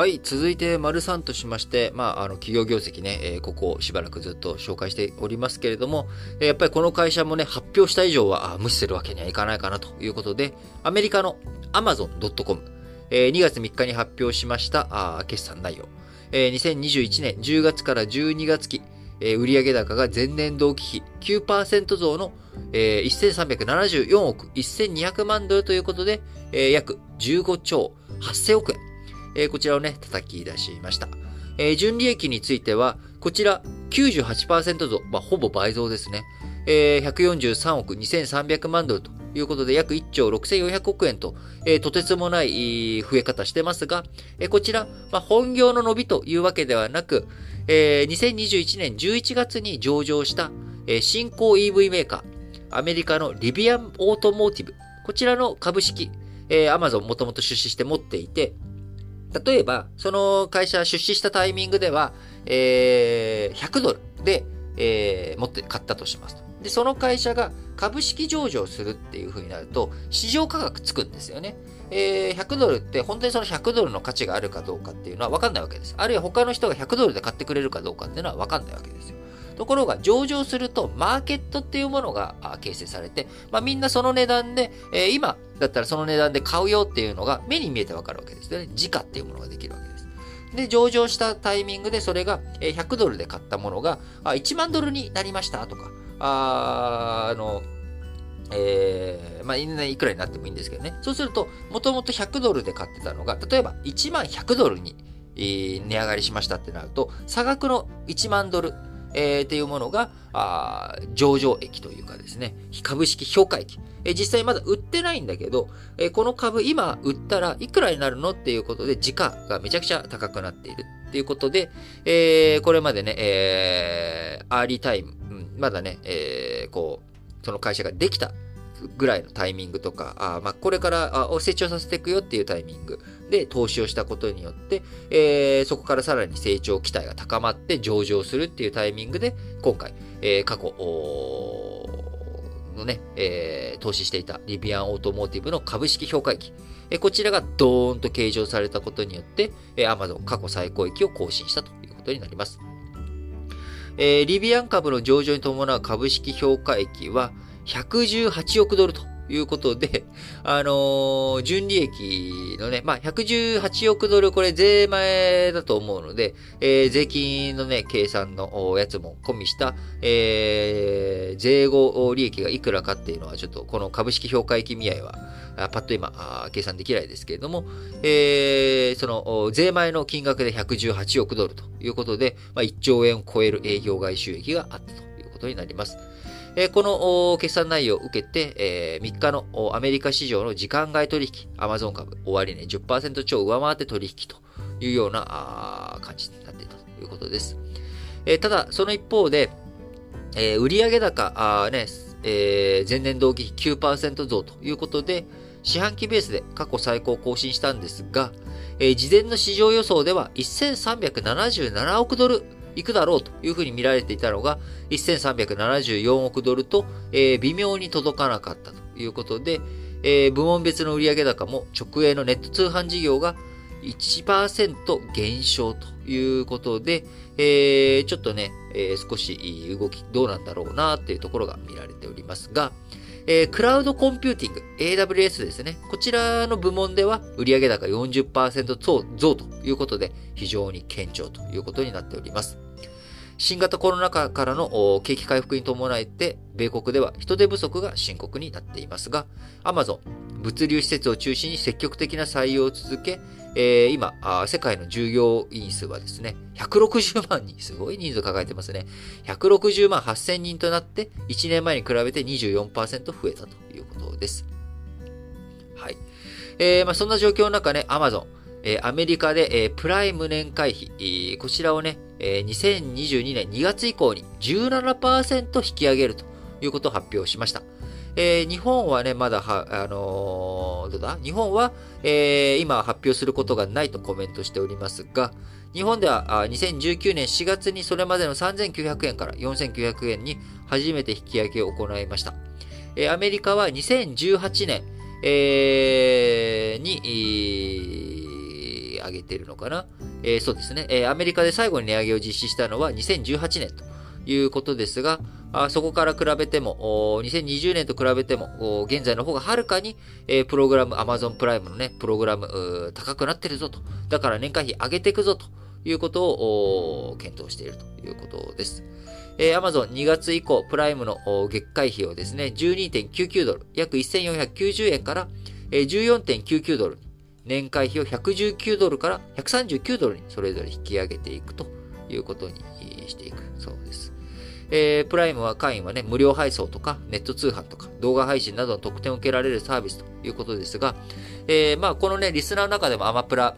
はい、続いて、丸3としまして、まあ、あの、企業業績ね、えー、ここしばらくずっと紹介しておりますけれども、えー、やっぱりこの会社もね、発表した以上は無視するわけにはいかないかなということで、アメリカの Amazon.com、えー、2月3日に発表しましたあ決算内容、えー、2021年10月から12月期、えー、売上高が前年同期比9%増の、えー、1374億1200万ドルということで、えー、約15兆8000億円。え、こちらをね、叩き出しました。え、純利益については、こちら98%増、まあ、ほぼ倍増ですね。えー、143億2300万ドルということで、約1兆6400億円と、えー、とてつもない増え方してますが、えー、こちら、まあ、本業の伸びというわけではなく、えー、2021年11月に上場した、えー、新興 EV メーカー、アメリカのリビアンオートモーティブ、こちらの株式、えー、アマゾンもともと出資して持っていて、例えば、その会社出資したタイミングでは、えー、100ドルで、えー、持って買ったとしますと。で、その会社が株式上場するっていう風になると、市場価格つくんですよね。えー、100ドルって本当にその100ドルの価値があるかどうかっていうのは分かんないわけです。あるいは他の人が100ドルで買ってくれるかどうかっていうのは分かんないわけですよ。ところが上場するとマーケットっていうものが形成されて、まあ、みんなその値段で、えー、今だったらその値段で買うよっていうのが目に見えてわかるわけですよね。時価っていうものができるわけです。で、上場したタイミングでそれが100ドルで買ったものが1万ドルになりましたとか、ああの、えー、まあ、いくらになってもいいんですけどね。そうすると、もともと100ドルで買ってたのが、例えば1万100ドルに、値上がりしましたってなると、差額の1万ドル、えー、っていうものが、あ上場益というかですね、株式評価益。えー、実際まだ売ってないんだけど、えー、この株今売ったらいくらになるのっていうことで、時価がめちゃくちゃ高くなっているっていうことで、えー、これまでね、えー、 early time、うん、まだね、えー、こう、その会社ができたぐらいのタイミングとか、あまあ、これからあ成長させていくよっていうタイミングで投資をしたことによって、えー、そこからさらに成長期待が高まって上場するっていうタイミングで、今回、えー、過去、のね、えー、投資していたリビアンオートモーティブの株式評価益。えこちらがドーンと計上されたことによって、えー、Amazon 過去最高益を更新したということになります。えー、リビアン株の上場に伴う株式評価益は、118億ドルということで、あのー、純利益のね、まあ、118億ドル、これ税前だと思うので、えー、税金のね、計算のやつも込みした、えー、税後利益がいくらかっていうのは、ちょっとこの株式評価益見合いは、パッと今、計算できないですけれども、えー、その、税前の金額で118億ドルということで、まあ、1兆円を超える営業外収益があったということになります。えこの決算内容を受けて、え3日のアメリカ市場の時間外取引、アマゾン株、終値10%超上回って取引というような感じになっていたということです。えただ、その一方で、え売上高、あね、え前年同期比9%増ということで、四半期ベースで過去最高を更新したんですが、え事前の市場予想では1377億ドルいくだろうというふうに見られていたのが、1374億ドルと、えー、微妙に届かなかったということで、えー、部門別の売上高も直営のネット通販事業が1%減少ということで、えー、ちょっとね、えー、少し動きどうなんだろうなっていうところが見られておりますが、えー、クラウドコンピューティング、AWS ですね。こちらの部門では売上高40%増増ということで非常に堅調ということになっております。新型コロナ禍からの景気回復に伴えて、米国では人手不足が深刻になっていますが、Amazon、物流施設を中心に積極的な採用を続け、えー、今世界の従業員数はですね、160万人、すごい人数抱えてますね。160万8000人となって、1年前に比べて24%増えたということです。はい。えー、まあ、そんな状況の中ね、Amazon、えー、アメリカで、えー、プライム年会費、えー、こちらをね、えー、2022年2月以降に17%引き上げるということを発表しました。えー、日本はね、まだは、あのー、どうだ？日本は、えー、今発表することがないとコメントしておりますが、日本では2019年4月にそれまでの3900円から4900円に初めて引き上げを行いました。えー、アメリカは2018年、えー、に、上げているのかな？えー、そうですね、えー、アメリカで最後に値上げを実施したのは2018年ということですが、そこから比べても、2020年と比べても、現在の方がはるかに、えー、プログラム、Amazon プライムのね、プログラム、高くなってるぞと。だから年会費上げていくぞということを検討しているということです。えー、Amazon2 月以降、プライムの月会費をですね、12.99ドル、約1490円から、えー、14.99ドル、年会費を119ドルから139ドルにそれぞれ引き上げていくということにしてい。えー、プライムは会員はね、無料配送とか、ネット通販とか、動画配信などの特典を受けられるサービスということですが、えー、まあ、このね、リスナーの中でもアマプラ、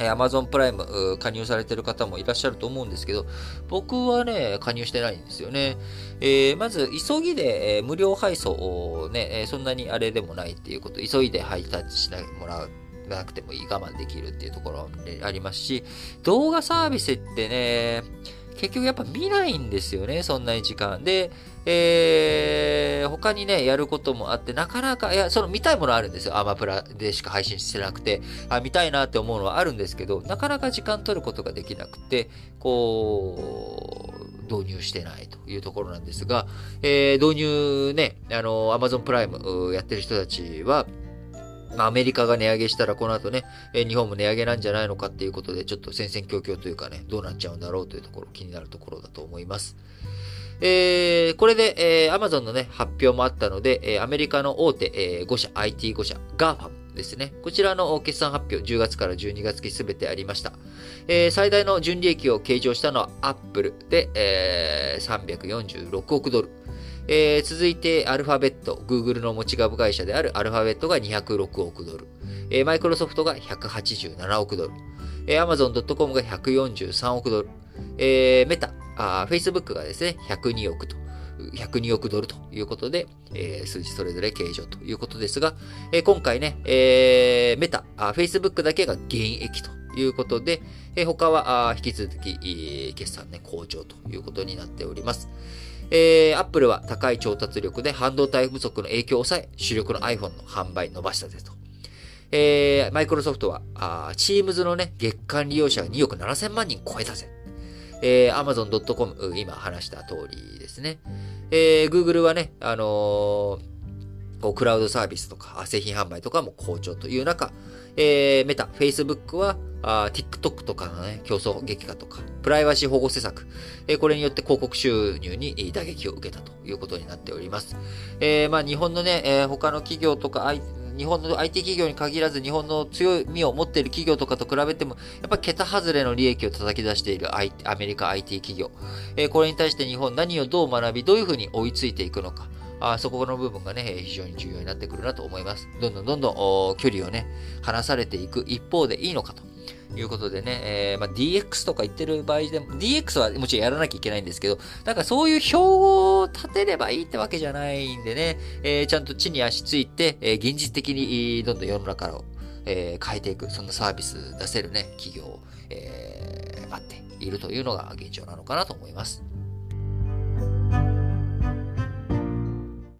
アマゾンプライム加入されてる方もいらっしゃると思うんですけど、僕はね、加入してないんですよね。えー、まず、急ぎで、えー、無料配送をね、えー、そんなにあれでもないっていうこと、急いで配達してもらう。なくてもいい我慢できるっていうところありますし、動画サービスってね、結局やっぱ見ないんですよね、そんなに時間。で、えー、他にね、やることもあって、なかなか、いや、その見たいものあるんですよ。アマプラでしか配信してなくて、あ、見たいなって思うのはあるんですけど、なかなか時間取ることができなくて、こう、導入してないというところなんですが、えー、導入ね、あの、アマゾンプライムやってる人たちは、アメリカが値上げしたら、この後ね、日本も値上げなんじゃないのかっていうことで、ちょっと戦々恐々というかね、どうなっちゃうんだろうというところ、気になるところだと思います。えー、これで、えー、Amazon のね、発表もあったので、えー、アメリカの大手、えー、5社、IT5 社、GAFAM ですね。こちらの決算発表、10月から12月期すべてありました。えー、最大の純利益を計上したのは Apple で、えー、346億ドル。えー、続いて、アルファベット、Google の持ち株会社であるアルファベットが206億ドル、マイクロソフトが187億ドル、えー、Amazon.com が143億ドル、えー、メタ、あ Facebook がですね、102億と。102億ドルということで、えー、数字それぞれ計上ということですが、えー、今回ね、えー、メタあ、Facebook だけが減益ということで、え、他は引き続き、決算ね、好調ということになっております。えー、Apple は高い調達力で半導体不足の影響を抑え、主力の iPhone の販売伸ばしたぜと。えー、マイクロソフトは、あ Teams のね、月間利用者が2億7000万人超えたぜ。えー、Amazon.com、今話した通りですね。えー、Google はね、あのー、こうクラウドサービスとか製品販売とかも好調という中、えー、メタ、Facebook はあ TikTok とかのね、競争激化とか、プライバシー保護施策、えー、これによって広告収入に打撃を受けたということになっております。えー、まあ日本のね、えー、他の企業とか、日本の IT 企業に限らず日本の強みを持っている企業とかと比べても、やっぱ桁外れの利益を叩き出している I アメリカ IT 企業。えー、これに対して日本何をどう学び、どういうふうに追いついていくのか。あそこの部分がね、非常に重要になってくるなと思います。どんどんどんどん距離をね、離されていく一方でいいのかと。いうことでね、えー、まあ、DX とか言ってる場合でも、DX はもちろんやらなきゃいけないんですけど、なんかそういう標語を立てればいいってわけじゃないんでね、えー、ちゃんと地に足ついて、えー、現実的にどんどん世の中を、え変えていく、そんなサービス出せるね、企業、えー、あっているというのが現状なのかなと思います。